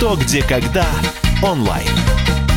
«Что, где, когда» онлайн.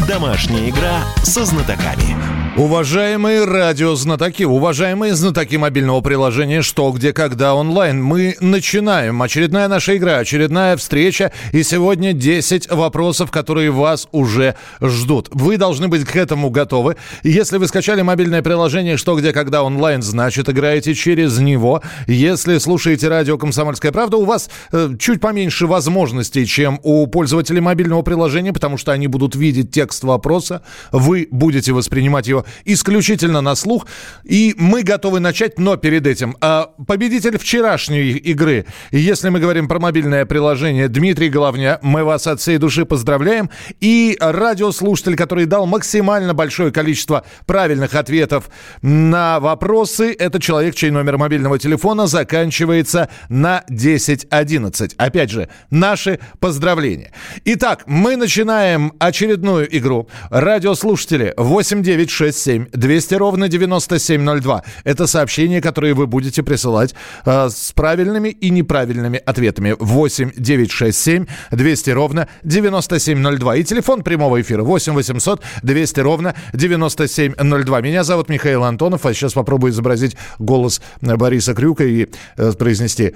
Домашняя игра со знатоками. Уважаемые радиознатоки, уважаемые знатоки мобильного приложения «Что, где, когда» онлайн, мы начинаем. Очередная наша игра, очередная встреча. И сегодня 10 вопросов, которые вас уже ждут. Вы должны быть к этому готовы. Если вы скачали мобильное приложение «Что, где, когда» онлайн, значит, играете через него. Если слушаете радио «Комсомольская правда», у вас э, чуть поменьше возможностей, чем у пользователей мобильного приложения, потому что они будут видеть текст вопроса. Вы будете воспринимать его исключительно на слух. И мы готовы начать, но перед этим. А, победитель вчерашней игры, если мы говорим про мобильное приложение, Дмитрий Головня, мы вас от всей души поздравляем. И радиослушатель, который дал максимально большое количество правильных ответов на вопросы, это человек, чей номер мобильного телефона заканчивается на 1011. Опять же, наши поздравления. Итак, мы начинаем очередную игру. Радиослушатели 8967 967 200 ровно 9702. Это сообщения, которые вы будете присылать э, с правильными и неправильными ответами. 8 967 200 ровно 9702. И телефон прямого эфира 8 800 200 ровно 9702. Меня зовут Михаил Антонов, а сейчас попробую изобразить голос Бориса Крюка и э, произнести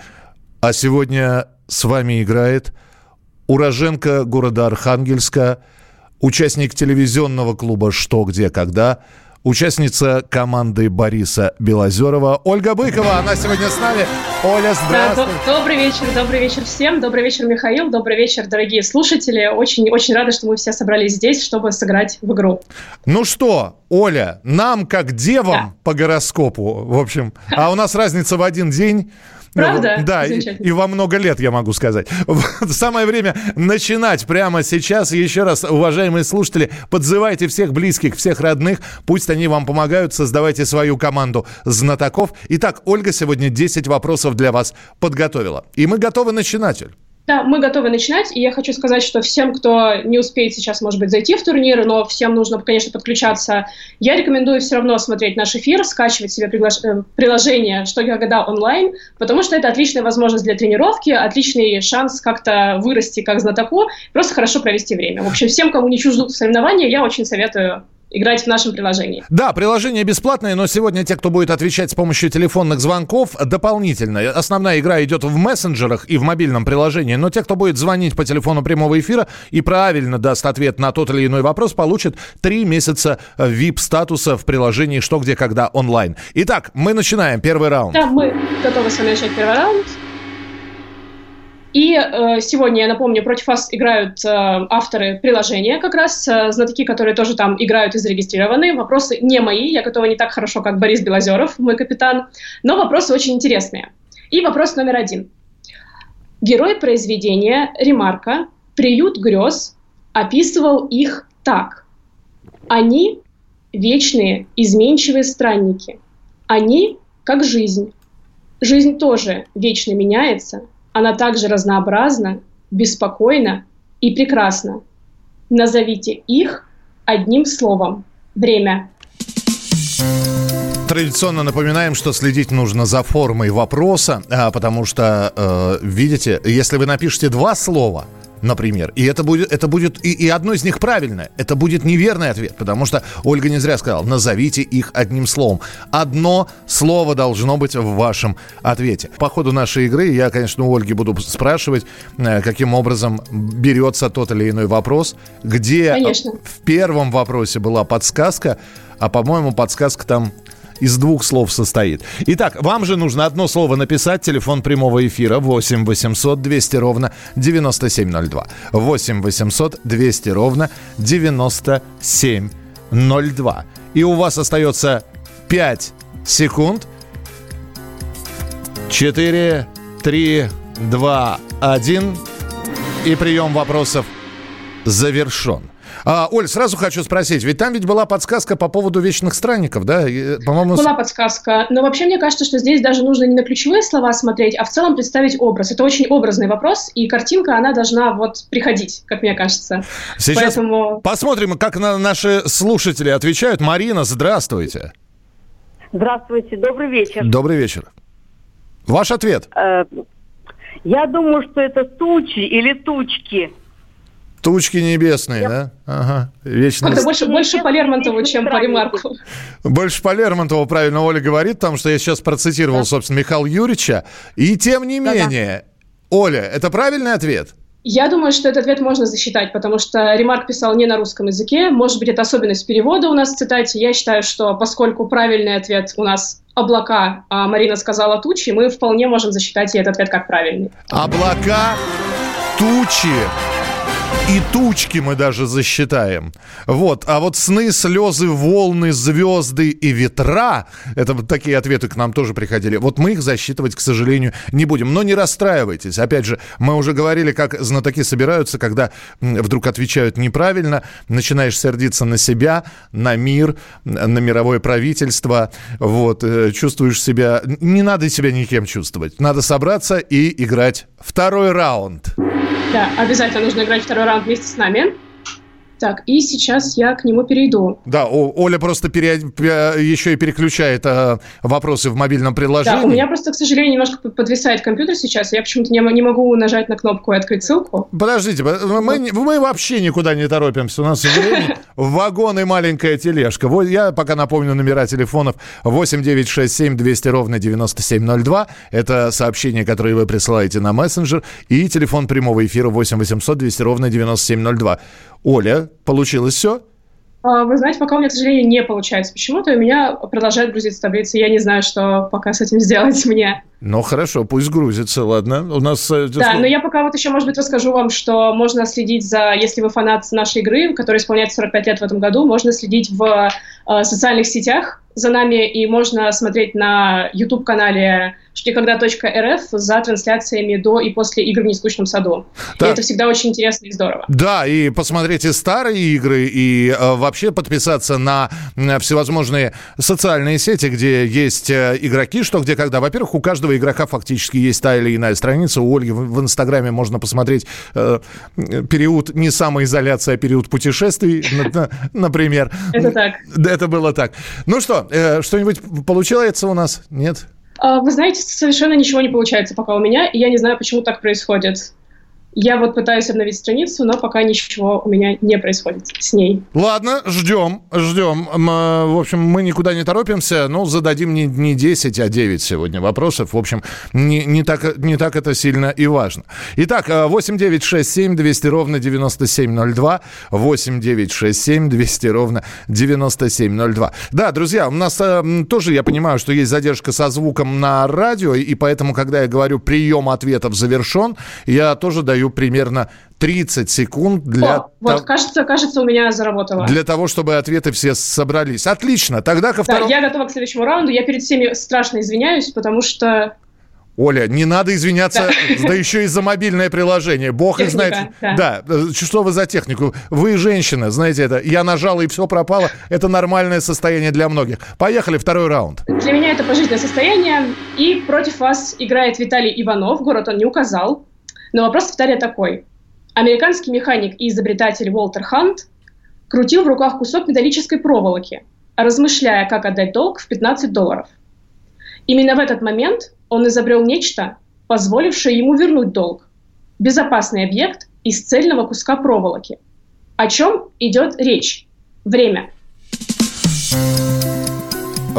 «А сегодня с вами играет уроженка города Архангельска, участник телевизионного клуба «Что, где, когда», участница команды Бориса Белозерова Ольга Быкова. Она сегодня с нами. Оля, здравствуй. Да, добрый вечер, добрый вечер всем. Добрый вечер, Михаил. Добрый вечер, дорогие слушатели. Очень, очень рада, что мы все собрались здесь, чтобы сыграть в игру. Ну что, Оля, нам как девам да. по гороскопу, в общем, а у нас разница в один день. Правда? Да, и, и во много лет, я могу сказать. Самое время начинать прямо сейчас. Еще раз, уважаемые слушатели, подзывайте всех близких, всех родных. Пусть они вам помогают. Создавайте свою команду знатоков. Итак, Ольга сегодня 10 вопросов для вас подготовила. И мы готовы начинать, Оль. Да, мы готовы начинать, и я хочу сказать, что всем, кто не успеет сейчас, может быть, зайти в турнир, но всем нужно, конечно, подключаться, я рекомендую все равно смотреть наш эфир, скачивать себе приглаш... Э, приложение «Что года» онлайн, потому что это отличная возможность для тренировки, отличный шанс как-то вырасти как знатоку, просто хорошо провести время. В общем, всем, кому не чуждут соревнования, я очень советую играть в нашем приложении. Да, приложение бесплатное, но сегодня те, кто будет отвечать с помощью телефонных звонков, дополнительно. Основная игра идет в мессенджерах и в мобильном приложении, но те, кто будет звонить по телефону прямого эфира и правильно даст ответ на тот или иной вопрос, получат три месяца VIP-статуса в приложении «Что, где, когда» онлайн. Итак, мы начинаем первый раунд. Да, мы готовы с вами начать первый раунд. И э, сегодня, я напомню, против вас играют э, авторы приложения, как раз э, знатоки, которые тоже там играют и зарегистрированы. Вопросы не мои, я готова не так хорошо, как Борис Белозеров, мой капитан, но вопросы очень интересные. И вопрос номер один. Герой произведения Ремарка «Приют грез» описывал их так. Они – вечные, изменчивые странники. Они – как жизнь. Жизнь тоже вечно меняется – она также разнообразна, беспокойна и прекрасна. Назовите их одним словом. Время. Традиционно напоминаем, что следить нужно за формой вопроса, а, потому что, э, видите, если вы напишете два слова – например. И это будет, это будет и, и одно из них правильное. Это будет неверный ответ, потому что Ольга не зря сказала, назовите их одним словом. Одно слово должно быть в вашем ответе. По ходу нашей игры я, конечно, у Ольги буду спрашивать, э, каким образом берется тот или иной вопрос, где конечно. в первом вопросе была подсказка, а, по-моему, подсказка там из двух слов состоит. Итак, вам же нужно одно слово написать. Телефон прямого эфира 8 800 200 ровно 9702. 8 800 200 ровно 9702. И у вас остается 5 секунд. 4, 3, 2, 1. И прием вопросов завершен. А, Оль, сразу хочу спросить, ведь там ведь была подсказка по поводу вечных странников, да? По-моему... Была подсказка, но вообще мне кажется, что здесь даже нужно не на ключевые слова смотреть, а в целом представить образ. Это очень образный вопрос, и картинка, она должна вот приходить, как мне кажется. Сейчас Поэтому... посмотрим, как на наши слушатели отвечают. Марина, здравствуйте. Здравствуйте, добрый вечер. Добрый вечер. Ваш ответ? Э, я думаю, что это тучи или тучки. Тучки небесные, Я... да? Ага. Вечно... Как-то больше, больше по Лермонтову, чем по Ремарку. Больше по Лермонтову, правильно Оля говорит, потому что я сейчас процитировал, да. собственно, Михаила Юрьевича. И тем не менее, Да-да. Оля, это правильный ответ? Я думаю, что этот ответ можно засчитать, потому что Ремарк писал не на русском языке. Может быть, это особенность перевода у нас в цитате. Я считаю, что поскольку правильный ответ у нас облака, а Марина сказала тучи, мы вполне можем засчитать и этот ответ как правильный. Облака, тучи и тучки мы даже засчитаем. Вот. А вот сны, слезы, волны, звезды и ветра, это вот такие ответы к нам тоже приходили. Вот мы их засчитывать, к сожалению, не будем. Но не расстраивайтесь. Опять же, мы уже говорили, как знатоки собираются, когда вдруг отвечают неправильно, начинаешь сердиться на себя, на мир, на мировое правительство. Вот. Э, чувствуешь себя... Не надо себя никем чувствовать. Надо собраться и играть второй раунд. Да, обязательно нужно играть второй раунд вместе с нами. Так, и сейчас я к нему перейду. Да, Оля просто пере... еще и переключает э, вопросы в мобильном приложении. Да, у меня просто, к сожалению, немножко подвисает компьютер сейчас. Я почему-то не, не могу нажать на кнопку и открыть ссылку. Подождите, мы, мы вообще никуда не торопимся. У нас время вагон и маленькая тележка. Вот я пока напомню номера телефонов 8967 200 ровно 9702. Это сообщение, которое вы присылаете на мессенджер. И телефон прямого эфира 8 800 200 ровно 9702. Оля, получилось все? А, вы знаете, пока у меня, к сожалению, не получается почему-то, у меня продолжает грузиться таблица, я не знаю, что пока с этим сделать мне. Ну, хорошо, пусть грузится, ладно. У нас... Э, да, но я пока вот еще, может быть, расскажу вам, что можно следить за, если вы фанат нашей игры, которая исполняется 45 лет в этом году, можно следить в э, социальных сетях за нами, и можно смотреть на YouTube-канале никогда.рф за трансляциями до и после игр в нескучном саду. Да. И это всегда очень интересно и здорово. Да, и посмотрите старые игры, и э, вообще подписаться на всевозможные социальные сети, где есть э, игроки, что где когда. Во-первых, у каждого игрока фактически есть та или иная страница. У Ольги в, в Инстаграме можно посмотреть э, период не самоизоляция, а период путешествий, например. Это так. Это было так. Ну что, э, что-нибудь получается у нас? Нет? А, вы знаете, совершенно ничего не получается пока у меня, и я не знаю, почему так происходит. Я вот пытаюсь обновить страницу, но пока ничего у меня не происходит с ней. Ладно, ждем, ждем. Э, в общем, мы никуда не торопимся. Ну, зададим не, не 10, а 9 сегодня вопросов. В общем, не, не, так, не так это сильно и важно. Итак, 8 9 6 7 200 ровно 9702. 8 9 6 7 200 ровно 9702. Да, друзья, у нас э, тоже, я понимаю, что есть задержка со звуком на радио, и поэтому, когда я говорю «прием ответов завершен», я тоже даю даю примерно 30 секунд для... О, вот, кажется, кажется, у меня заработало. Для того, чтобы ответы все собрались. Отлично, тогда ко второму... Да, я готова к следующему раунду. Я перед всеми страшно извиняюсь, потому что Оля, не надо извиняться, да, да еще и за мобильное приложение. Бог их знает. Да. да, э, что вы за технику? Вы женщина, знаете это. Я нажала и все пропало. Это нормальное состояние для многих. Поехали, второй раунд. Для меня это пожизненное состояние. И против вас играет Виталий Иванов. Город он не указал. Но вопрос таре такой. Американский механик и изобретатель Уолтер Хант крутил в руках кусок металлической проволоки, размышляя, как отдать долг в 15 долларов. Именно в этот момент он изобрел нечто, позволившее ему вернуть долг. Безопасный объект из цельного куска проволоки. О чем идет речь? Время.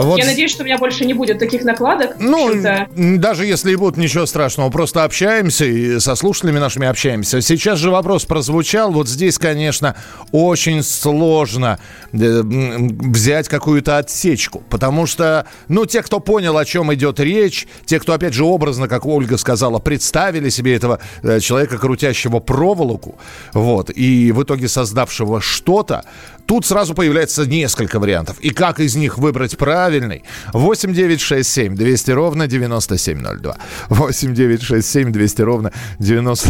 Вот. Я надеюсь, что у меня больше не будет таких накладок. Ну, даже если и будут, ничего страшного. Просто общаемся и со слушателями нашими общаемся. Сейчас же вопрос прозвучал. Вот здесь, конечно, очень сложно э, взять какую-то отсечку. Потому что, ну, те, кто понял, о чем идет речь, те, кто, опять же, образно, как Ольга сказала, представили себе этого э, человека, крутящего проволоку, вот, и в итоге создавшего что-то, тут сразу появляется несколько вариантов. И как из них выбрать правильный? 8 9 6 7 200 ровно 9702. 8 9 6 7 200 ровно 90...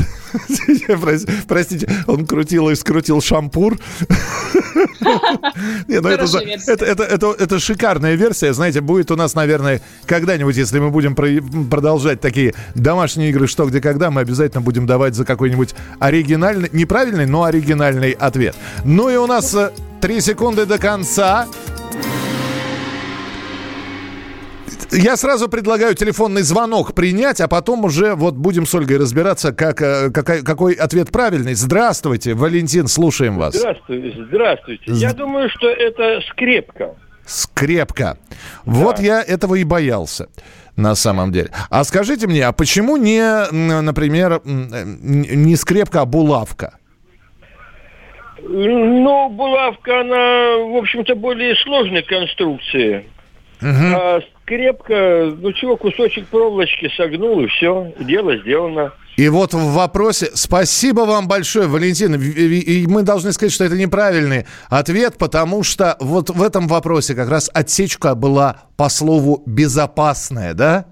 Простите, он крутил и скрутил шампур. Нет, ну это, это, это, это, это шикарная версия. Знаете, будет у нас, наверное, когда-нибудь, если мы будем продолжать такие домашние игры «Что, где, когда», мы обязательно будем давать за какой-нибудь оригинальный, неправильный, но оригинальный ответ. Ну и у нас э, Три секунды до конца. Я сразу предлагаю телефонный звонок принять, а потом уже вот будем с Ольгой разбираться, как, э, какой, какой ответ правильный. Здравствуйте, Валентин, слушаем вас. Здравствуйте, здравствуйте. Я думаю, что это скрепка. Скрепка. Вот я этого и боялся на самом деле. А скажите мне, а почему не, например, э, не скрепка, а булавка? Ну, булавка, она, в общем-то, более сложной конструкции. А скрепка, ну чего, кусочек проволочки согнул, и все, дело сделано. И вот в вопросе... Спасибо вам большое, Валентин. И мы должны сказать, что это неправильный ответ, потому что вот в этом вопросе как раз отсечка была по слову «безопасная», да?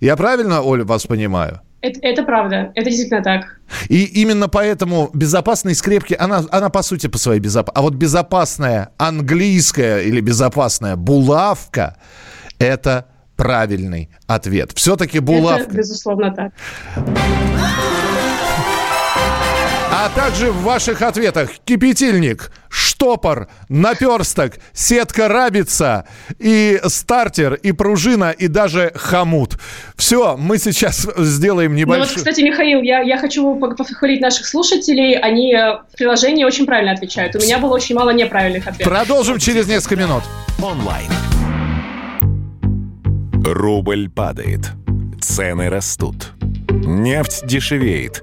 Я правильно, Оля, вас понимаю? Это, это правда, это действительно так. И именно поэтому безопасной скрепки, она, она по сути по своей безопасной. А вот безопасная английская или безопасная булавка – это правильный ответ. Все-таки булавка. Это, безусловно, так. А также в ваших ответах кипятильник, штопор, наперсток, сетка рабица и стартер, и пружина, и даже хомут. Все, мы сейчас сделаем Ну вот, небольшой... кстати, Михаил, я, я хочу по- похвалить наших слушателей. Они э, в приложении очень правильно отвечают. У меня было очень мало неправильных ответов. Продолжим через несколько минут. Онлайн. Рубль падает. Цены растут. Нефть дешевеет.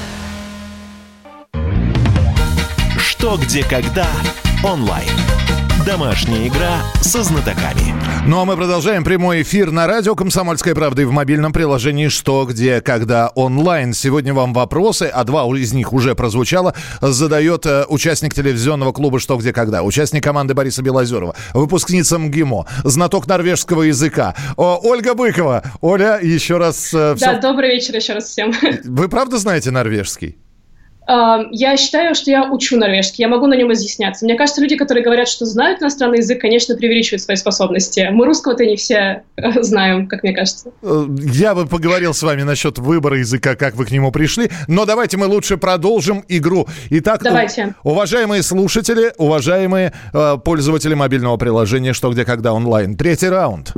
Что, где, когда онлайн. Домашняя игра со знатоками. Ну а мы продолжаем прямой эфир на радио «Комсомольская правда» и в мобильном приложении «Что, где, когда» онлайн. Сегодня вам вопросы, а два из них уже прозвучало, задает э, участник телевизионного клуба «Что, где, когда», участник команды Бориса Белозерова, выпускница МГИМО, знаток норвежского языка, Ольга Быкова. Оля, еще раз... э, всё- Да, добрый вечер еще раз всем. Вы правда знаете норвежский? Я считаю, что я учу норвежский, я могу на нем изъясняться. Мне кажется, люди, которые говорят, что знают иностранный язык, конечно, преувеличивают свои способности. Мы русского-то не все э, знаем, как мне кажется. Э, Я бы поговорил с вами насчет выбора языка, как вы к нему пришли, но давайте мы лучше продолжим игру. Итак, Давайте. уважаемые слушатели, уважаемые э, пользователи мобильного приложения «Что, где, когда» онлайн. Третий раунд.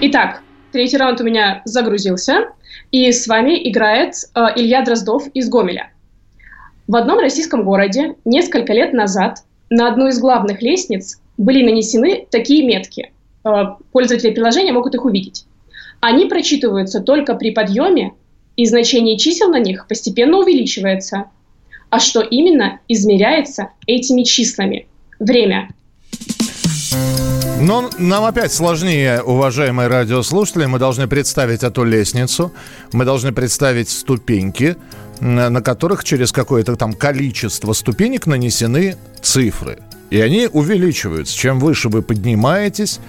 Итак, третий раунд у меня загрузился, и с вами играет э, Илья Дроздов из Гомеля. В одном российском городе несколько лет назад на одну из главных лестниц были нанесены такие метки. Э, пользователи приложения могут их увидеть. Они прочитываются только при подъеме, и значение чисел на них постепенно увеличивается. А что именно измеряется этими числами? Время. Но нам опять сложнее, уважаемые радиослушатели. Мы должны представить эту лестницу, мы должны представить ступеньки, на которых через какое-то там количество ступенек нанесены цифры. И они увеличиваются. Чем выше вы поднимаетесь,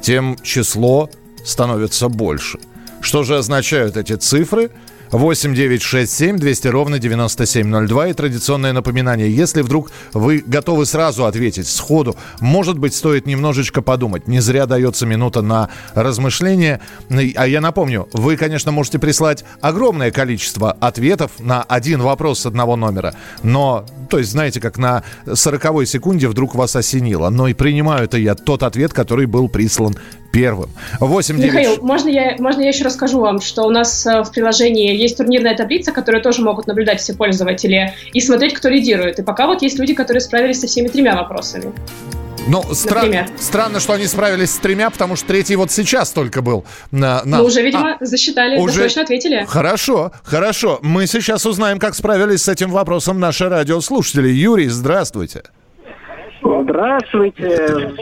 тем число становится больше. Что же означают эти цифры? 8 9 6 7 200 ровно 9702. И традиционное напоминание. Если вдруг вы готовы сразу ответить сходу, может быть, стоит немножечко подумать. Не зря дается минута на размышление. А я напомню, вы, конечно, можете прислать огромное количество ответов на один вопрос с одного номера. Но, то есть, знаете, как на 40 секунде вдруг вас осенило. Но и принимаю это я тот ответ, который был прислан первым. 8 9 Михаил, можно я, можно я еще расскажу вам, что у нас э, в приложении есть турнирная таблица, которую тоже могут наблюдать все пользователи и смотреть, кто лидирует. И пока вот есть люди, которые справились со всеми тремя вопросами. Ну, стра- странно, что они справились с тремя, потому что третий вот сейчас только был. На, на- Мы уже, видимо, засчитали, А, уже- достаточно ответили. Хорошо, хорошо. Мы сейчас узнаем, как справились с этим вопросом наши радиослушатели. Юрий, здравствуйте. Здравствуйте.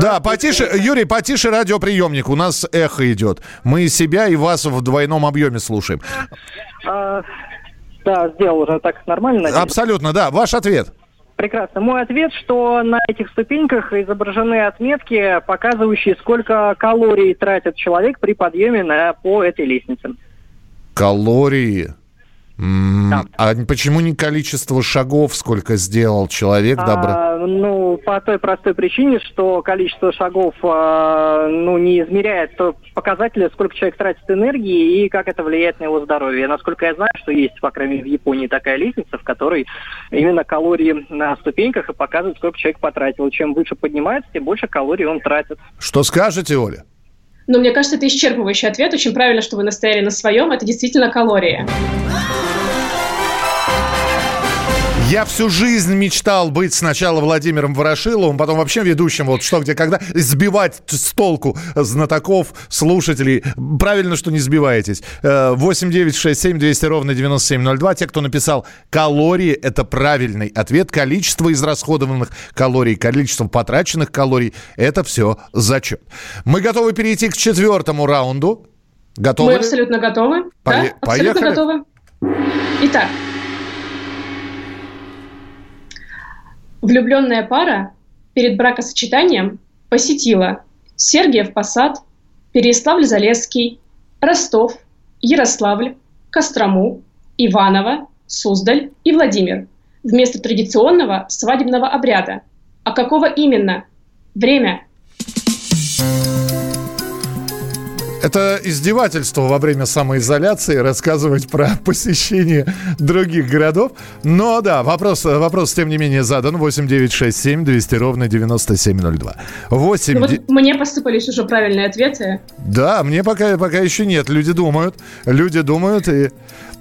Да, потише, Юрий, потише радиоприемник. У нас эхо идет. Мы себя и вас в двойном объеме слушаем. А, да, сделал уже так нормально. надеюсь? Абсолютно, да. Ваш ответ. Прекрасно. Мой ответ, что на этих ступеньках изображены отметки, показывающие, сколько калорий тратит человек при подъеме на, по этой лестнице. Калории. Да. А почему не количество шагов, сколько сделал человек добра? А, ну, по той простой причине, что количество шагов а, ну, не измеряет то показатели, сколько человек тратит энергии и как это влияет на его здоровье. Насколько я знаю, что есть, по крайней мере, в Японии такая лестница, в которой именно калории на ступеньках и показывают, сколько человек потратил. Чем выше поднимается, тем больше калорий он тратит. Что скажете, Оля? Ну, мне кажется, это исчерпывающий ответ. Очень правильно, что вы настояли на своем. Это действительно калории. Я всю жизнь мечтал быть сначала Владимиром Ворошиловым, потом вообще ведущим, вот что, где, когда, сбивать с толку знатоков, слушателей. Правильно, что не сбиваетесь. 8 9 6 7 200 ровно 9702. Те, кто написал калории, это правильный ответ. Количество израсходованных калорий, количество потраченных калорий, это все зачет. Мы готовы перейти к четвертому раунду. Готовы? Мы абсолютно готовы. По- да, абсолютно поехали. готовы. Итак, влюбленная пара перед бракосочетанием посетила Сергиев Посад, Переяславль-Залесский, Ростов, Ярославль, Кострому, Иваново, Суздаль и Владимир вместо традиционного свадебного обряда. А какого именно? Время. Это издевательство во время самоизоляции рассказывать про посещение других городов. Но да, вопрос, вопрос тем не менее задан. 8 9 6 7 200 ровно 9702. 8... Ну вот мне посыпались уже правильные ответы. Да, мне пока, пока еще нет. Люди думают. Люди думают. И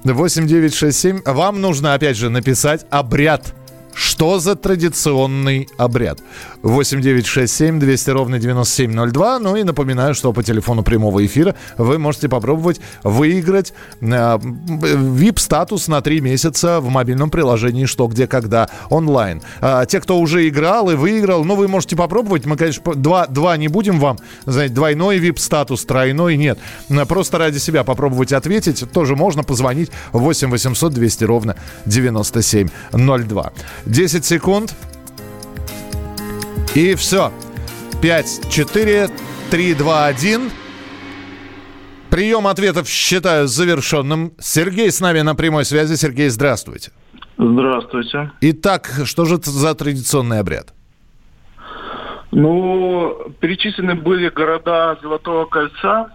8 9 6 7. Вам нужно, опять же, написать обряд. Что за традиционный обряд? 8 9 6 7 200 ровно 9702. Ну и напоминаю, что по телефону прямого эфира вы можете попробовать выиграть э, VIP-статус на 3 месяца в мобильном приложении «Что, где, когда» онлайн. А, те, кто уже играл и выиграл, ну вы можете попробовать. Мы, конечно, два, два не будем вам, знаете, двойной VIP-статус, тройной нет. Просто ради себя попробовать ответить. Тоже можно позвонить 8 800 200 ровно 9702. 10 секунд. И все. 5, 4, 3, 2, 1. Прием ответов считаю завершенным. Сергей с нами на прямой связи. Сергей, здравствуйте. Здравствуйте. Итак, что же это за традиционный обряд? Ну, перечислены были города Золотого кольца,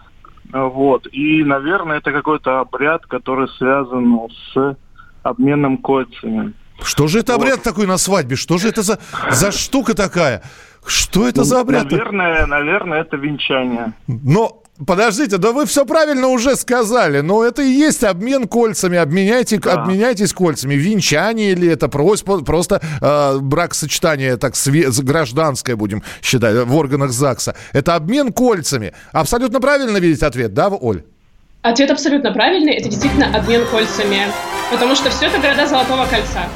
вот, и, наверное, это какой-то обряд, который связан с обменом кольцами. Что же это обряд вот. такой на свадьбе? Что же это за, за штука такая? Что это ну, за обряд? Наверное, наверное, это венчание. Но Подождите, да вы все правильно уже сказали. Но это и есть обмен кольцами. Обменяйте, да. Обменяйтесь кольцами. Венчание или это просто, просто э, бракосочетание так све- гражданское, будем считать, в органах ЗАГСа. Это обмен кольцами. Абсолютно правильно видеть ответ, да, Оль? Ответ абсолютно правильный. Это действительно обмен кольцами. Потому что все это города Золотого кольца.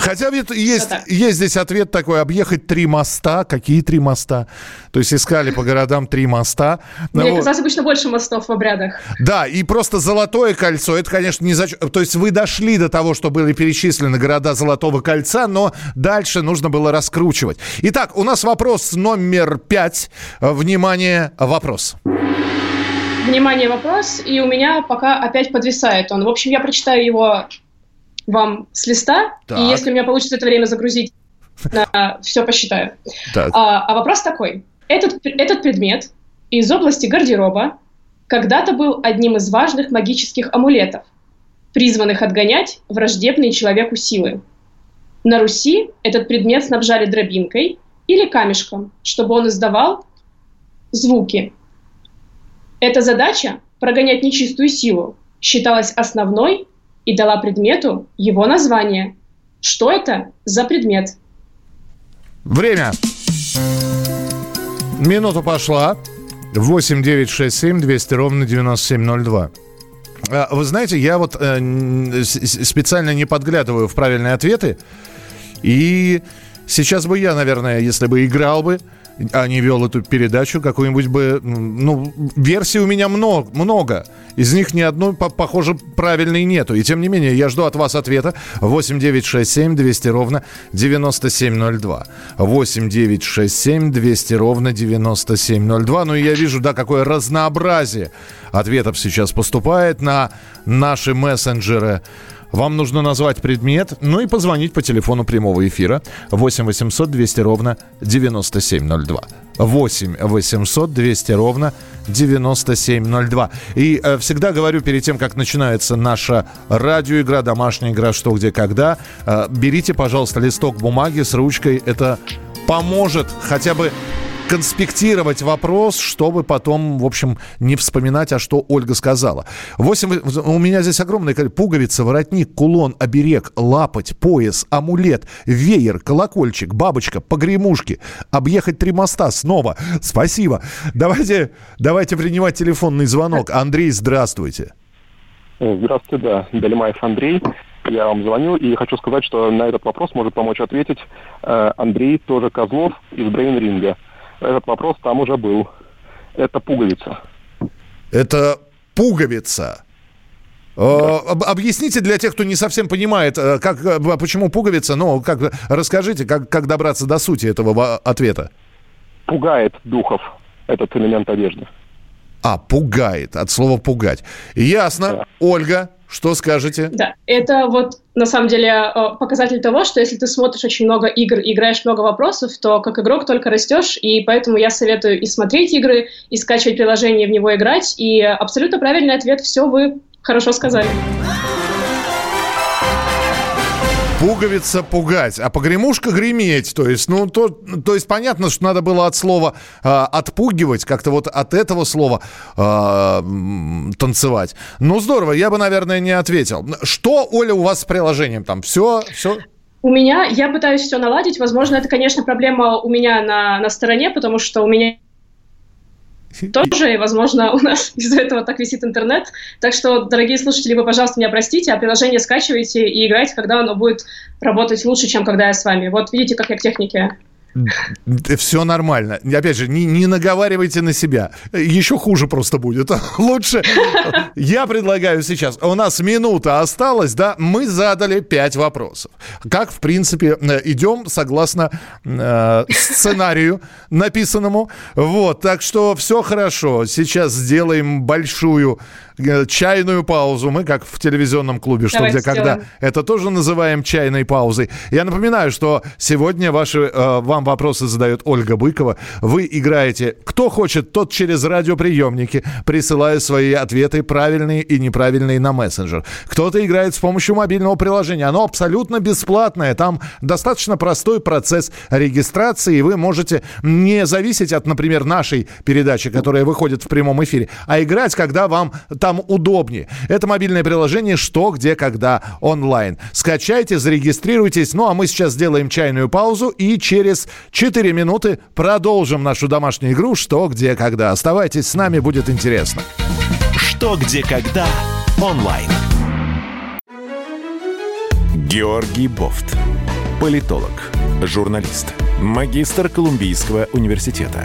Хотя ведь есть, есть здесь ответ такой, объехать три моста. Какие три моста? То есть искали по городам три моста. Мне вот. казалось, обычно больше мостов в обрядах. Да, и просто Золотое кольцо, это, конечно, не зач... То есть вы дошли до того, что были перечислены города Золотого кольца, но дальше нужно было раскручивать. Итак, у нас вопрос номер пять. Внимание, вопрос. Внимание, вопрос. И у меня пока опять подвисает он. В общем, я прочитаю его вам с листа, так. и если у меня получится это время загрузить, все посчитаю. А, а вопрос такой. Этот, этот предмет из области гардероба когда-то был одним из важных магических амулетов, призванных отгонять враждебные человеку силы. На Руси этот предмет снабжали дробинкой или камешком, чтобы он издавал звуки. Эта задача, прогонять нечистую силу, считалась основной и дала предмету его название. Что это за предмет? Время. Минута пошла. 8 9 6 7 200 ровно 9702. Вы знаете, я вот э, специально не подглядываю в правильные ответы. И сейчас бы я, наверное, если бы играл бы, а не вел эту передачу, какую-нибудь бы... Ну, версий у меня много, много. Из них ни одной, похоже, правильной нету. И тем не менее, я жду от вас ответа. 8 9 6 7 200 ровно 9702. 8 9 6 7 200 ровно 9702. Ну и я вижу, да, какое разнообразие ответов сейчас поступает на наши мессенджеры. Вам нужно назвать предмет, ну и позвонить по телефону прямого эфира 8 800 200 ровно 9702. 8 800 200 ровно 9702. И э, всегда говорю перед тем, как начинается наша радиоигра, домашняя игра «Что, где, когда», э, берите, пожалуйста, листок бумаги с ручкой. Это поможет хотя бы конспектировать вопрос, чтобы потом, в общем, не вспоминать, а что Ольга сказала. 8, у меня здесь огромное. Пуговица, воротник, кулон, оберег, лапоть, пояс, амулет, веер, колокольчик, бабочка, погремушки. Объехать три моста снова. Спасибо. Давайте, давайте принимать телефонный звонок. Андрей, здравствуйте. Здравствуйте, да. Далимаев Андрей. Я вам звоню и хочу сказать, что на этот вопрос может помочь ответить э, Андрей, тоже Козлов из Брейнринга этот вопрос там уже был. Это пуговица. Это пуговица. Э, объясните для тех, кто не совсем понимает, э, как, почему пуговица, ну, как, расскажите, как, как добраться до сути этого ответа. Пугает духов этот элемент одежды. А, пугает, от слова пугать. Ясно. Да. Ольга, что скажете? Да, это вот на самом деле э, показатель того, что если ты смотришь очень много игр и играешь много вопросов, то как игрок только растешь, и поэтому я советую и смотреть игры, и скачивать приложение, в него играть, и абсолютно правильный ответ, все вы хорошо сказали. Пуговица пугать, а погремушка греметь. То есть, ну, то, то есть понятно, что надо было от слова э, отпугивать, как-то вот от этого слова э, танцевать. Ну, здорово, я бы, наверное, не ответил. Что, Оля, у вас с приложением там? Все, все? У меня, я пытаюсь все наладить. Возможно, это, конечно, проблема у меня на, на стороне, потому что у меня тоже, и, возможно, у нас из-за этого так висит интернет. Так что, дорогие слушатели, вы, пожалуйста, меня простите, а приложение скачивайте и играйте, когда оно будет работать лучше, чем когда я с вами. Вот видите, как я к технике. Все нормально. Опять же, не, не наговаривайте на себя. Еще хуже просто будет. Лучше. Я предлагаю сейчас. У нас минута осталась, да? Мы задали пять вопросов. Как, в принципе, идем согласно э, сценарию написанному. Вот, так что все хорошо. Сейчас сделаем большую Э, чайную паузу. Мы, как в телевизионном клубе, что Давайте где, сделаем. когда, это тоже называем чайной паузой. Я напоминаю, что сегодня ваши, э, вам вопросы задает Ольга Быкова. Вы играете, кто хочет, тот через радиоприемники, присылая свои ответы правильные и неправильные на мессенджер. Кто-то играет с помощью мобильного приложения. Оно абсолютно бесплатное. Там достаточно простой процесс регистрации, и вы можете не зависеть от, например, нашей передачи, которая выходит в прямом эфире, а играть, когда вам там там удобнее. Это мобильное приложение «Что, где, когда» онлайн. Скачайте, зарегистрируйтесь. Ну, а мы сейчас сделаем чайную паузу и через 4 минуты продолжим нашу домашнюю игру «Что, где, когда». Оставайтесь с нами, будет интересно. «Что, где, когда» онлайн. Георгий Бофт. Политолог, журналист, магистр Колумбийского университета,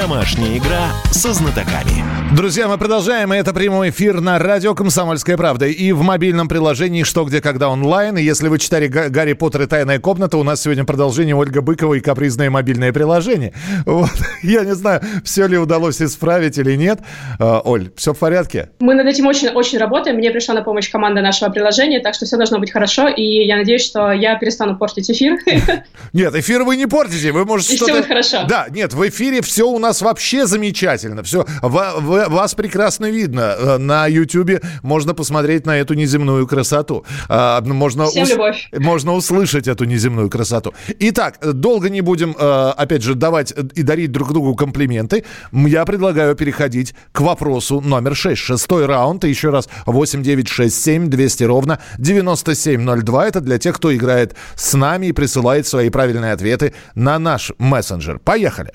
Домашняя игра со знатоками. Друзья, мы продолжаем. Это прямой эфир на радио «Комсомольская правда». И в мобильном приложении «Что, где, когда» онлайн. И если вы читали «Гарри Поттер и тайная комната», у нас сегодня продолжение Ольга Быкова и капризное мобильное приложение. Вот. Я не знаю, все ли удалось исправить или нет. А, Оль, все в порядке? Мы над этим очень-очень работаем. Мне пришла на помощь команда нашего приложения, так что все должно быть хорошо. И я надеюсь, что я перестану портить эфир. Нет, эфир вы не портите. Вы можете что-то... И все будет хорошо. Да, нет, в эфире все у нас вас вообще замечательно. Все, вас прекрасно видно. Э, на YouTube можно посмотреть на эту неземную красоту. А, можно, Всем любовь. можно услышать эту неземную красоту. Итак, долго не будем, э, опять же, давать и дарить друг другу комплименты. Я предлагаю переходить к вопросу номер 6. Шестой раунд. И еще раз 8967 200 ровно 9702. Это для тех, кто играет с нами и присылает свои правильные ответы на наш мессенджер. Поехали.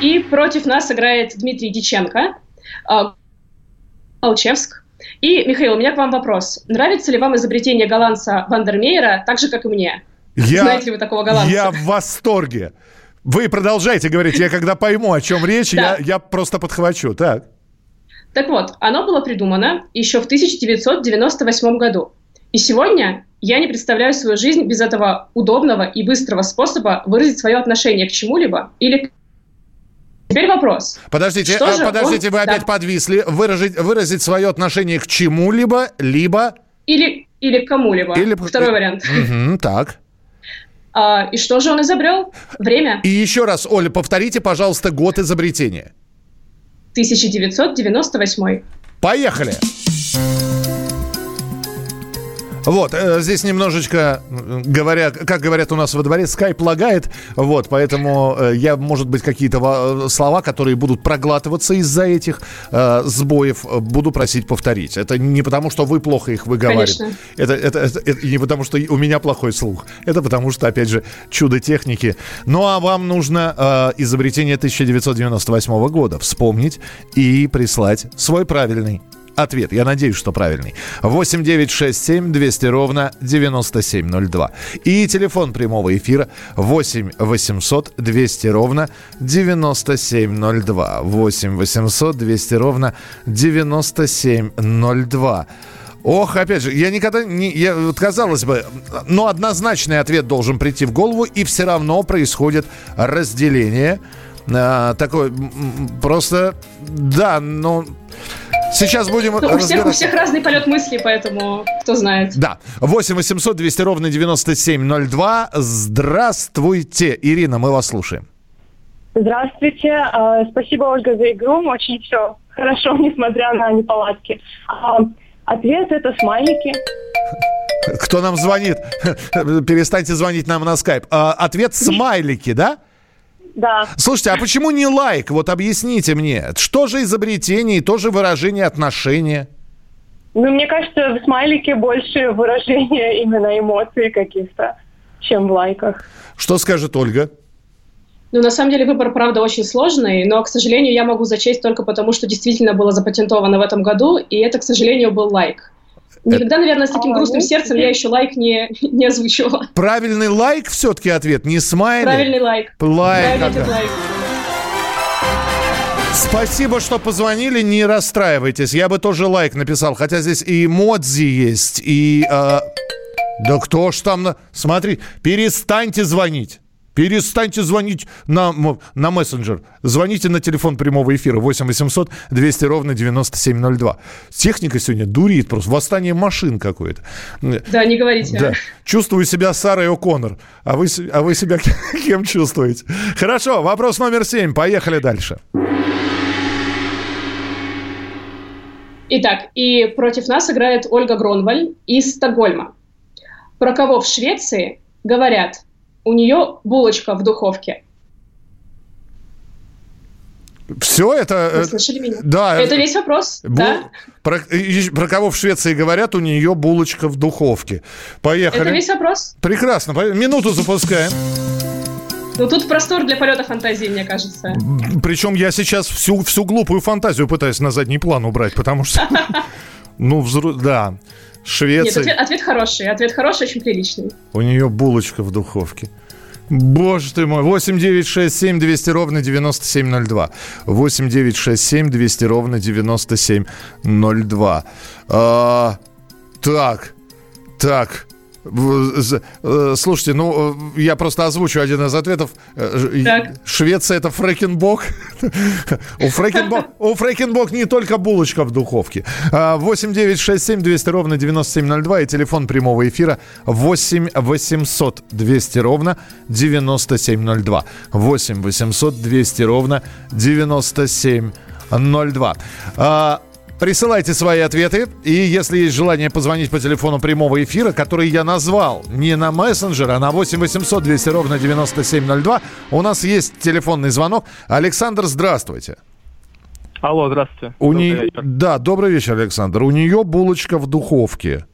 И против нас играет Дмитрий Диченко, Алчевск. И, Михаил, у меня к вам вопрос. Нравится ли вам изобретение голландца Вандермеера так же, как и мне? Я, Знаете ли вы такого голландца? Я в восторге. Вы продолжайте говорить. Я когда пойму, о чем речь, я, я просто подхвачу. Так. Так вот, оно было придумано еще в 1998 году. И сегодня я не представляю свою жизнь без этого удобного и быстрого способа выразить свое отношение к чему-либо или Теперь вопрос. Подождите, что а, подождите, он... вы опять да. подвисли. Выразить, выразить свое отношение к чему-либо, либо... Или, или к кому-либо. Или... Второй вариант. Угу, так. А, и что же он изобрел? Время. И еще раз, Оля, повторите, пожалуйста, год изобретения. 1998. Поехали! Вот, э, здесь немножечко, говоря, как говорят у нас во дворе, скайп лагает, вот, поэтому э, я, может быть, какие-то э, слова, которые будут проглатываться из-за этих э, сбоев, буду просить повторить. Это не потому, что вы плохо их выговариваете. Это, это, это, это не потому, что у меня плохой слух. Это потому, что, опять же, чудо техники. Ну, а вам нужно э, изобретение 1998 года вспомнить и прислать свой правильный ответ. Я надеюсь, что правильный. 8 9 6 7 200 ровно 9702. И телефон прямого эфира 8 800 200 ровно 9702. 8 800 200 ровно 9702. Ох, опять же, я никогда не... Я, вот, казалось бы, но однозначный ответ должен прийти в голову, и все равно происходит разделение. А, такое просто... Да, но... Сейчас будем ну, у, всех, у всех разный полет мысли, поэтому кто знает. Да. 8 800 200 ровно 9702. Здравствуйте, Ирина, мы вас слушаем. Здравствуйте. А, спасибо, Ольга, за игру. Очень все хорошо, несмотря на неполадки. А, ответ это смайлики. Кто нам звонит? Перестаньте звонить нам на скайп. А, ответ смайлики, да? Да. Слушайте, а почему не лайк? Вот объясните мне. Что же изобретение и тоже выражение отношения? Ну, мне кажется, в смайлике больше выражения именно эмоций каких-то, чем в лайках. Что скажет Ольга? Ну, на самом деле выбор, правда, очень сложный, но, к сожалению, я могу зачесть только потому, что действительно было запатентовано в этом году, и это, к сожалению, был лайк. Никогда, наверное, с таким а, грустным сердцем я еще лайк не, не озвучивала. Правильный лайк все-таки ответ, не смайли? Правильный лайк. Лайк. Правильный лайк. Спасибо, что позвонили, не расстраивайтесь. Я бы тоже лайк написал, хотя здесь и эмодзи есть, и... Э... Да кто ж там... Смотри, перестаньте звонить. Перестаньте звонить на, на мессенджер. Звоните на телефон прямого эфира 8 800 200 ровно 9702. Техника сегодня дурит просто. Восстание машин какое-то. Да, не говорите. Да. Чувствую себя Сарой О'Коннор. А вы, а вы себя кем чувствуете? Хорошо, вопрос номер семь. Поехали дальше. Итак, и против нас играет Ольга Гронваль из Стокгольма. Про кого в Швеции говорят – у нее булочка в духовке. Все это... Вы слышали меня? Да. Это весь вопрос, бу... да? Про, про кого в Швеции говорят, у нее булочка в духовке. Поехали. Это весь вопрос. Прекрасно. Минуту запускаем. Ну, тут простор для полета фантазии, мне кажется. Причем я сейчас всю, всю глупую фантазию пытаюсь на задний план убрать, потому что... Ну, взрыв... Да. Швеция. Нет, ответ, ответ хороший. Ответ хороший, очень приличный. У нее булочка в духовке. Боже ты мой. 8 9 6 7 200 ровно 9702. 8 9 6 7 200 ровно 9702. А, так. Так. Э, слушайте, ну, э, я просто озвучу один из ответов. Э, так. Швеция – это фрекенбок. у, фрекенбок у фрекенбок не только булочка в духовке. 8 9 6 7 200 ровно 9702 и телефон прямого эфира 8 800 200 ровно 9702. 8 800 200 ровно 9702. Присылайте свои ответы. И если есть желание позвонить по телефону прямого эфира, который я назвал не на мессенджер, а на 8 800 200 ровно 9702, у нас есть телефонный звонок. Александр, здравствуйте. Алло, здравствуйте. У добрый не... вечер. Да, добрый вечер, Александр. У нее булочка в духовке.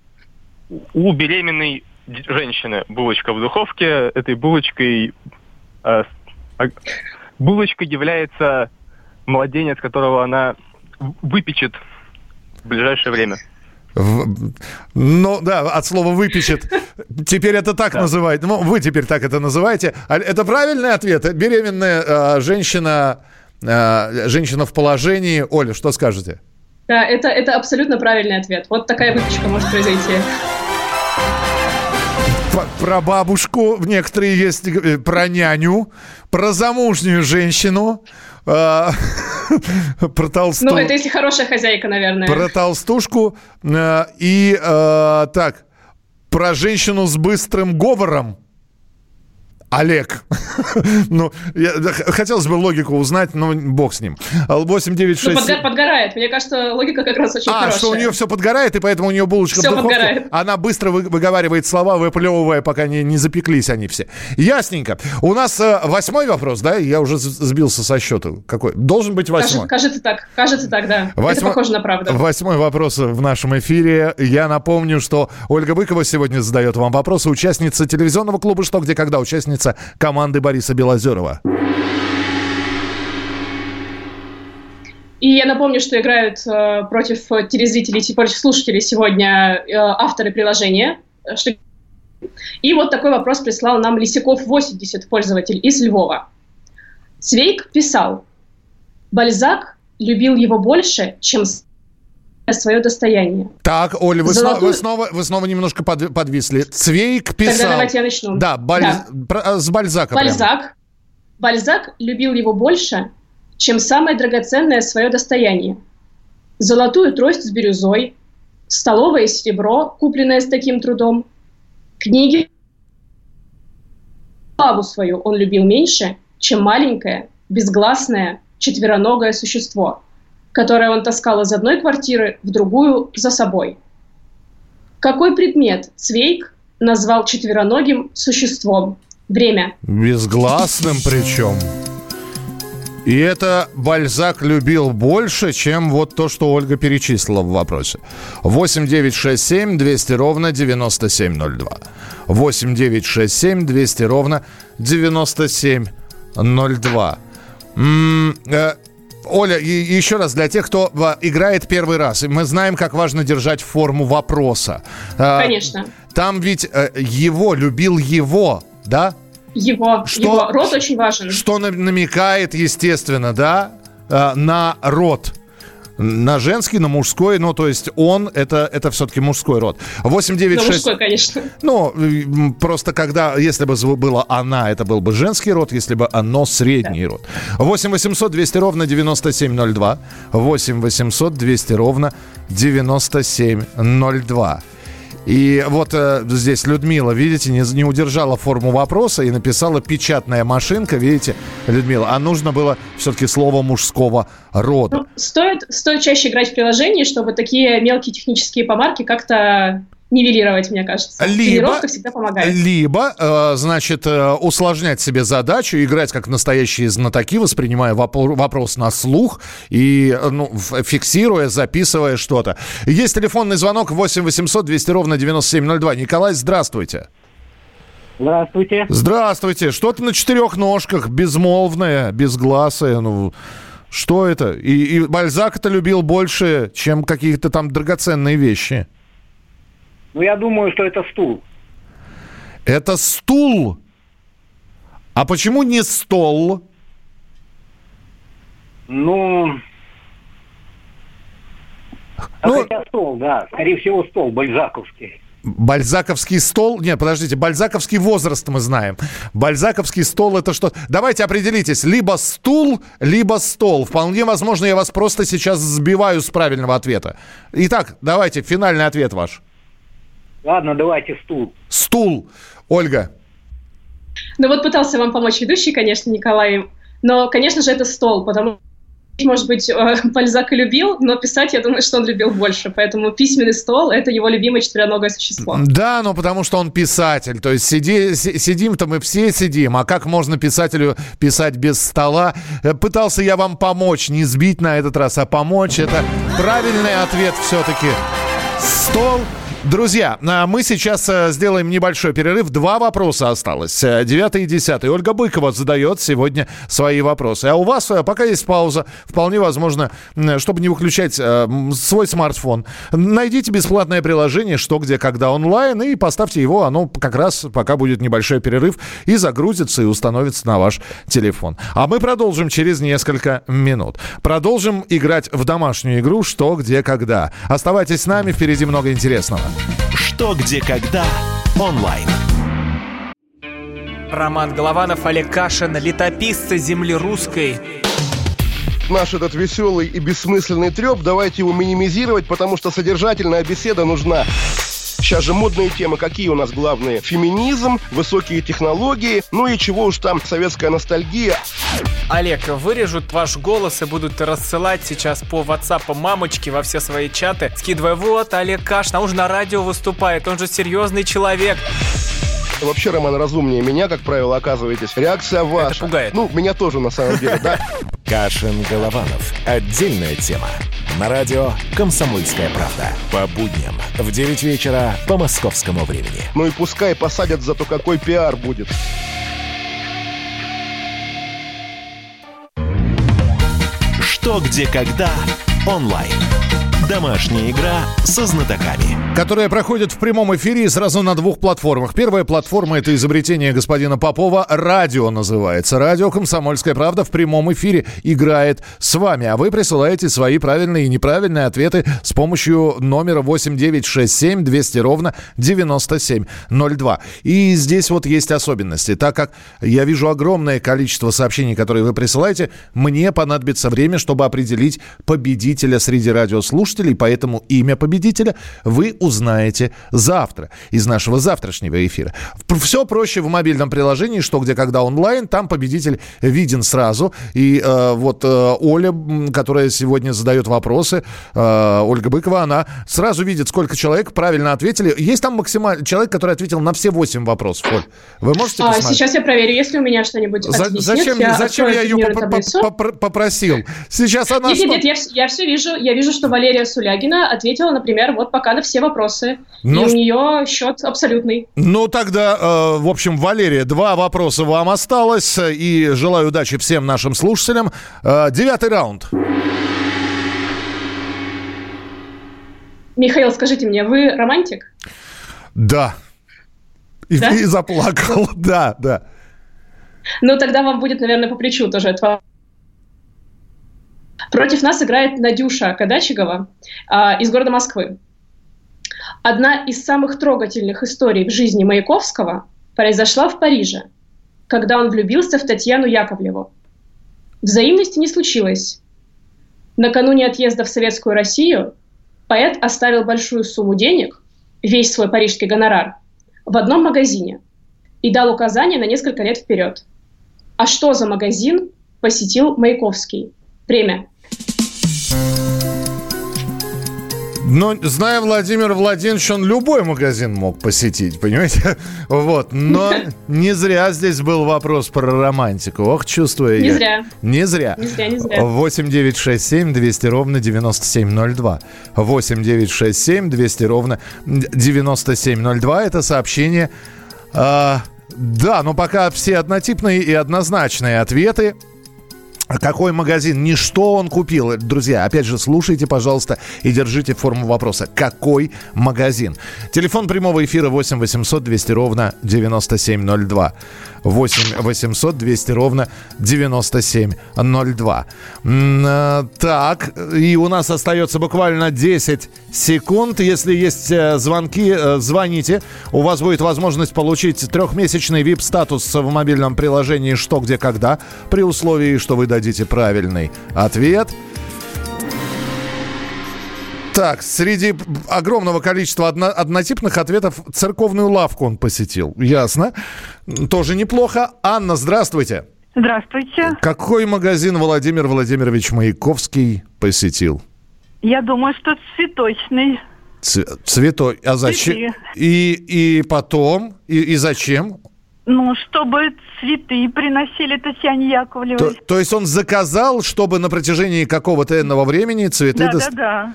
У беременной женщины булочка в духовке. Этой булочкой... Э, булочкой является младенец, которого она выпечет в ближайшее время. Ну, да, от слова «выпечет». Теперь это так да. называют. Ну, вы теперь так это называете. А это правильный ответ? Беременная э, женщина, э, женщина в положении. Оля, что скажете? Да, это, это абсолютно правильный ответ. Вот такая выпечка может произойти. Про бабушку некоторые есть, э, про няню, про замужнюю женщину. А, про толсту... Ну, это если хорошая хозяйка, наверное. Про толстушку. Э, и э, так, про женщину с быстрым говором. Олег. ну, я, хотелось бы логику узнать, но бог с ним. 8 9 6... Ну, подго- подгорает. Мне кажется, логика как раз очень а, хорошая. А, что у нее все подгорает, и поэтому у нее булочка все в духовке. Подгорает. Она быстро вы, выговаривает слова, выплевывая, пока не, не запеклись они все. Ясненько. У нас э, восьмой вопрос, да? Я уже сбился со счета. Какой? Должен быть восьмой. Кажется, кажется так. Кажется так, да. Восьмой, Это похоже на правду. Восьмой вопрос в нашем эфире. Я напомню, что Ольга Быкова сегодня задает вам вопросы. Участница телевизионного клуба «Что, где, когда?» Участница команды Бориса Белозерова. И я напомню, что играют э, против телезрителей, против слушателей сегодня э, авторы приложения. Что... И вот такой вопрос прислал нам Лисяков 80, пользователь из Львова. Цвейк писал, Бальзак любил его больше, чем свое достояние. Так, Оля, вы, Золотую... снова, вы, снова, вы снова немножко под, подвисли. Цвейк писал... Тогда давайте я начну. Да, баль... да. Про, с Бальзака Бальзак. Прямо. Бальзак любил его больше, чем самое драгоценное свое достояние. Золотую трость с бирюзой, столовое серебро, купленное с таким трудом, книги. Славу свою он любил меньше, чем маленькое, безгласное, четвероногое существо – которое он таскал из одной квартиры в другую за собой. Какой предмет Цвейк назвал четвероногим существом? Время. Безгласным причем. И это Бальзак любил больше, чем вот то, что Ольга перечислила в вопросе. 8 9 6 7 200 ровно 9702. 8 9 6 7 200 ровно 9702. М-м, э, Оля, и еще раз для тех, кто играет первый раз, мы знаем, как важно держать форму вопроса. А, Конечно. Там ведь э, его любил его, да? Его, что, его. Род очень важен. Что намекает, естественно, да, э, на род на женский, на мужской, ну, то есть он, это, это все-таки мужской род. 8 9 6... мужской, конечно. Ну, просто когда, если бы было она, это был бы женский род, если бы оно средний да. род. 8 800 200 ровно 9702. 8 800 200 ровно 9702. И вот э, здесь Людмила, видите, не, не удержала форму вопроса и написала печатная машинка, видите, Людмила. А нужно было все-таки слово мужского рода. Ну, стоит, стоит чаще играть в приложении, чтобы такие мелкие технические помарки как-то нивелировать, мне кажется. Либо, всегда помогает. Либо, э, значит, э, усложнять себе задачу, играть как настоящие знатоки, воспринимая вопрос на слух и э, ну, фиксируя, записывая что-то. Есть телефонный звонок 8 800 200 ровно 9702. Николай, здравствуйте. Здравствуйте. Здравствуйте. Что-то на четырех ножках, безмолвное, безгласое, ну... Что это? И, и Бальзак это любил больше, чем какие-то там драгоценные вещи. Ну, я думаю, что это стул. Это стул? А почему не стол? Ну, а ну, хотя стол, да. Скорее всего, стол бальзаковский. Бальзаковский стол? Нет, подождите, бальзаковский возраст мы знаем. Бальзаковский стол это что? Давайте определитесь, либо стул, либо стол. Вполне возможно, я вас просто сейчас сбиваю с правильного ответа. Итак, давайте, финальный ответ ваш. Ладно, давайте стул. Стул. Ольга. Ну вот пытался вам помочь ведущий, конечно, Николай, но, конечно же, это стол, потому может быть, э, Бальзак и любил, но писать, я думаю, что он любил больше. Поэтому письменный стол – это его любимое четвероногое существо. Да, но потому что он писатель. То есть сиди, сидим-то мы все сидим. А как можно писателю писать без стола? Э, пытался я вам помочь, не сбить на этот раз, а помочь. Это правильный ответ все-таки. Стол Друзья, а мы сейчас э, сделаем небольшой перерыв. Два вопроса осталось. Э, девятый и десятый. Ольга Быкова задает сегодня свои вопросы. А у вас э, пока есть пауза. Вполне возможно, чтобы не выключать свой смартфон, найдите бесплатное приложение «Что, где, когда онлайн» и поставьте его. Оно как раз пока будет небольшой перерыв и загрузится и установится на ваш телефон. А мы продолжим через несколько минут. Продолжим играть в домашнюю игру «Что, где, когда». Оставайтесь с нами, впереди много интересного. Что, где, когда онлайн. Роман Голованов, Олег Кашин, летописцы земли русской. Наш этот веселый и бессмысленный треп, давайте его минимизировать, потому что содержательная беседа нужна. Сейчас же модные темы какие у нас главные? Феминизм, высокие технологии, ну и чего уж там, советская ностальгия. Олег, вырежут ваш голос и будут рассылать сейчас по WhatsApp мамочки во все свои чаты, скидывая, вот, Олег Кашин, а он же на радио выступает, он же серьезный человек. Вообще, Роман, разумнее меня, как правило, оказываетесь. Реакция ваша. Это пугает. Ну, меня тоже, на самом деле, да. Кашин-Голованов. Отдельная тема. На радио «Комсомольская правда». По будням в 9 вечера по московскому времени. Ну и пускай посадят, зато какой пиар будет. Что, где, когда онлайн. Домашняя игра со знатоками. Которая проходит в прямом эфире сразу на двух платформах. Первая платформа – это изобретение господина Попова. Радио называется. Радио «Комсомольская правда» в прямом эфире играет с вами. А вы присылаете свои правильные и неправильные ответы с помощью номера 8967 200 ровно 9702. И здесь вот есть особенности. Так как я вижу огромное количество сообщений, которые вы присылаете, мне понадобится время, чтобы определить победителя среди радиослушателей слушателей, поэтому имя победителя вы узнаете завтра из нашего завтрашнего эфира. Все проще в мобильном приложении, что где когда онлайн, там победитель виден сразу. И э, вот э, Оля, которая сегодня задает вопросы, э, Ольга Быкова, она сразу видит, сколько человек правильно ответили. Есть там максимальный человек, который ответил на все 8 вопросов, Оль. Вы можете а, Сейчас я проверю, если у меня что-нибудь За, Зачем я, зачем я ее попросил? Сейчас она... Нет, нет, нет, я, я все вижу. Я вижу, что Валерия Сулягина ответила, например, вот пока на все вопросы. Ну, и у нее счет абсолютный. Ну, тогда, э, в общем, Валерия, два вопроса вам осталось. И желаю удачи всем нашим слушателям. Э, девятый раунд. Михаил, скажите мне, вы романтик? Да. И, да? и заплакал, да, да. Ну, тогда вам будет, наверное, по плечу тоже это Против нас играет Надюша Кадачигова э, из города Москвы. Одна из самых трогательных историй в жизни Маяковского произошла в Париже, когда он влюбился в Татьяну Яковлеву. Взаимности не случилось. Накануне отъезда в Советскую Россию поэт оставил большую сумму денег, весь свой парижский гонорар, в одном магазине и дал указания на несколько лет вперед. А что за магазин посетил Маяковский? Время. Но, зная Владимира Владимировича, он любой магазин мог посетить, понимаете? Вот. Но не зря здесь был вопрос про романтику. Ох, чувствую не я. Зря. Не зря. Не зря, не зря. 8 9 6 7 200 ровно 9702. 8 9 6 7 200 ровно 9702. Это сообщение... А, да, но пока все однотипные и однозначные ответы. Какой магазин? Не что он купил. Друзья, опять же, слушайте, пожалуйста, и держите форму вопроса. Какой магазин? Телефон прямого эфира 8 800 200 ровно 9702. 8 800 200 ровно 9702. Э, так, и у нас остается буквально 10 секунд. Если есть э, звонки, э, звоните. У вас будет возможность получить трехмесячный VIP-статус в мобильном приложении «Что, где, когда» при условии, что вы дадите правильный ответ. Так, среди огромного количества одно, однотипных ответов церковную лавку он посетил. Ясно. Тоже неплохо. Анна, здравствуйте. Здравствуйте. Какой магазин Владимир Владимирович Маяковский посетил? Я думаю, что цветочный. Цветой. А зачем? Цветы. И, и потом? И, и зачем? Ну, чтобы цветы приносили Татьяне Яковлевой. То, то есть он заказал, чтобы на протяжении какого-то энного времени цветы... да, дос- да,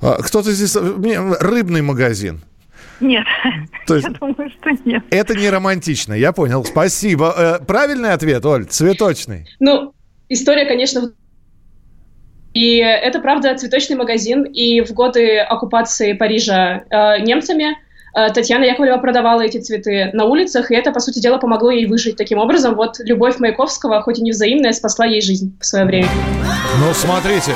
да. Кто-то здесь... Рыбный магазин. Нет, То есть- я думаю, что нет. Это не романтично, я понял. Спасибо. Э, Правильный ответ, Оль, цветочный. Ну, история, конечно, и это, правда, цветочный магазин. И в годы оккупации Парижа э, немцами Татьяна Яковлева продавала эти цветы на улицах, и это, по сути дела, помогло ей выжить. Таким образом, вот любовь Маяковского, хоть и не взаимная, спасла ей жизнь в свое время. Ну, смотрите.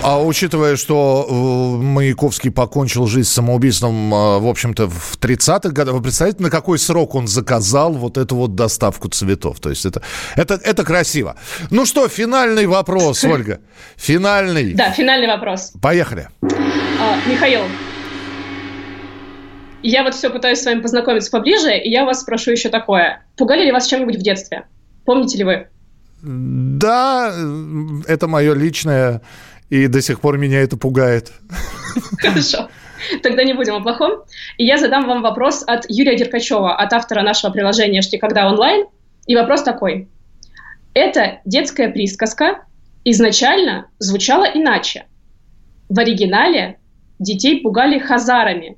А учитывая, что э, Маяковский покончил жизнь самоубийством, э, в общем-то, в 30-х годах, вы представляете, на какой срок он заказал вот эту вот доставку цветов? То есть это, это, это красиво. Ну что, финальный вопрос, Ольга. Финальный. Да, финальный вопрос. Поехали. А, Михаил, я вот все пытаюсь с вами познакомиться поближе, и я вас спрошу еще такое. Пугали ли вас чем-нибудь в детстве? Помните ли вы? Да, э, это мое личное, и до сих пор меня это пугает. Хорошо. Тогда не будем о плохом. И я задам вам вопрос от Юрия Деркачева, от автора нашего приложения «Жди когда онлайн». И вопрос такой. Эта детская присказка изначально звучала иначе. В оригинале детей пугали хазарами,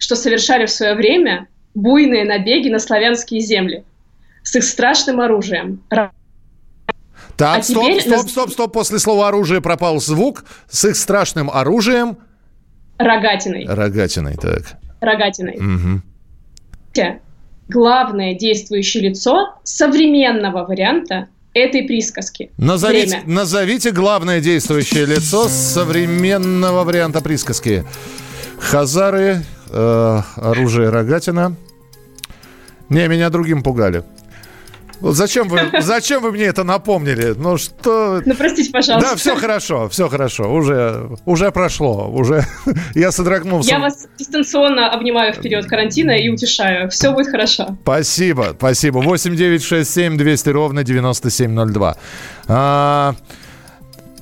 что совершали в свое время буйные набеги на славянские земли с их страшным оружием. Так, А стоп, теперь стоп, стоп, стоп. После слова оружие пропал звук с их страшным оружием. Рогатиной. Рогатиной, так. Рогатиной. Мгм. Главное действующее лицо современного варианта этой присказки. Назовите, Время. назовите главное действующее лицо современного варианта присказки. Хазары, э, оружие Рогатина. Не, меня другим пугали. Вот зачем вы, зачем вы мне это напомнили? Ну что... Ну, простите, пожалуйста. Да, все хорошо, все хорошо. Уже, уже прошло. Уже я содрогнулся. Я вас дистанционно обнимаю в период карантина и утешаю. Все будет хорошо. Спасибо, спасибо. 8 9 6 7 200 ровно 9702. А,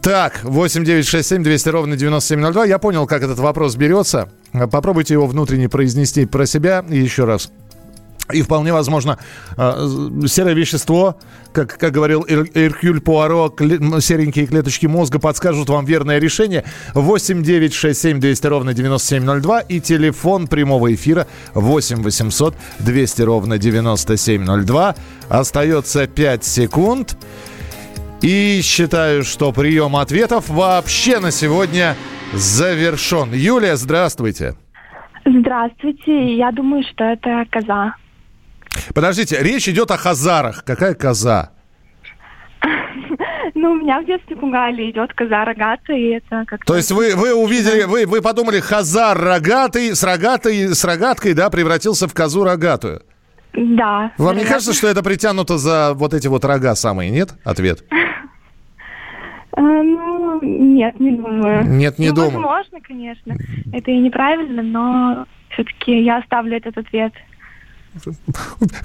так, 8 9 6 7 200 ровно 9702. Я понял, как этот вопрос берется. Попробуйте его внутренне произнести про себя еще раз. И вполне возможно, э, серое вещество, как, как говорил Эр- Эркюль Пуаро, кле- серенькие клеточки мозга подскажут вам верное решение. 8 9 6 7 200 ровно 9702 и телефон прямого эфира 8 800 200 ровно 9702. Остается 5 секунд. И считаю, что прием ответов вообще на сегодня завершен. Юлия, здравствуйте. Здравствуйте. Я думаю, что это коза. Подождите, речь идет о хазарах. Какая коза? Ну, меня в детстве пугали. Идет коза рогатая, и это как То есть вы, вы увидели, вы, вы подумали, хазар рогатый, с рогатой, с рогаткой, да, превратился в козу рогатую. Да. Вам не кажется, что это притянуто за вот эти вот рога самые, нет? Ответ. Э, Ну, нет, не думаю. Нет, не ну, думаю. Возможно, конечно. Это и неправильно, но все-таки я оставлю этот ответ.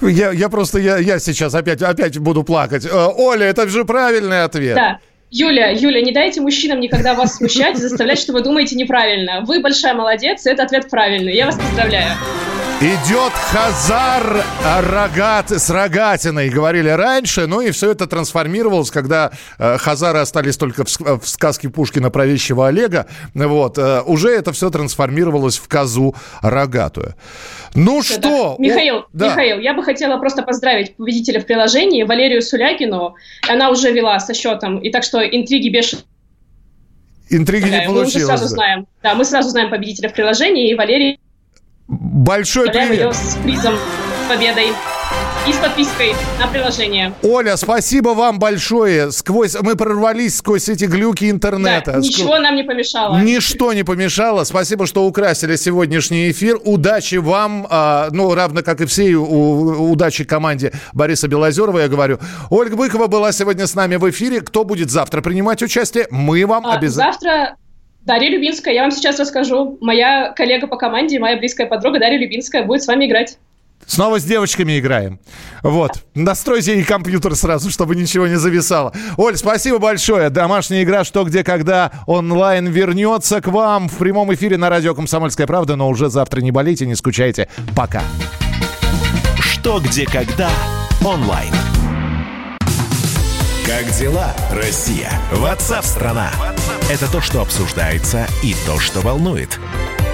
Я, я просто, я, я сейчас опять, опять буду плакать. Э, Оля, это же правильный ответ. Да. Юля, Юля, не дайте мужчинам никогда вас смущать и заставлять, что вы думаете неправильно. Вы большая молодец, и это ответ правильный. Я вас поздравляю. Идет Хазар рогат, с рогатиной, говорили раньше, ну и все это трансформировалось, когда э, Хазары остались только в, в сказке Пушкина про вещего Олега, вот, э, уже это все трансформировалось в козу рогатую. Ну Да, что? да. Михаил, да. Михаил, я бы хотела просто поздравить победителя в приложении Валерию Сулягину. Она уже вела со счетом, и так что интриги бешеные. Интриги не мы получилось. сразу да. знаем. Да, мы сразу знаем победителя в приложении, и Валерий Большой привет. с призом, победой и с подпиской на приложение. Оля, спасибо вам большое. Сквозь мы прорвались сквозь эти глюки интернета. Да, ничего нам не помешало. Ничто не помешало. Спасибо, что украсили сегодняшний эфир. Удачи вам, а, ну, равно как и всей у- удачи команде Бориса Белозерова, я говорю. Ольга Быкова была сегодня с нами в эфире. Кто будет завтра принимать участие? Мы вам А, обязательно... Завтра Дарья Любинская, я вам сейчас расскажу. Моя коллега по команде, моя близкая подруга Дарья Любинская будет с вами играть. Снова с девочками играем. Вот. Настройте ей компьютер сразу, чтобы ничего не зависало. Оль, спасибо большое. Домашняя игра «Что, где, когда» онлайн вернется к вам в прямом эфире на радио «Комсомольская правда», но уже завтра не болейте, не скучайте. Пока. Что, где, когда онлайн. Как дела, Россия? Ватсап-страна! Это то, что обсуждается и то, что волнует.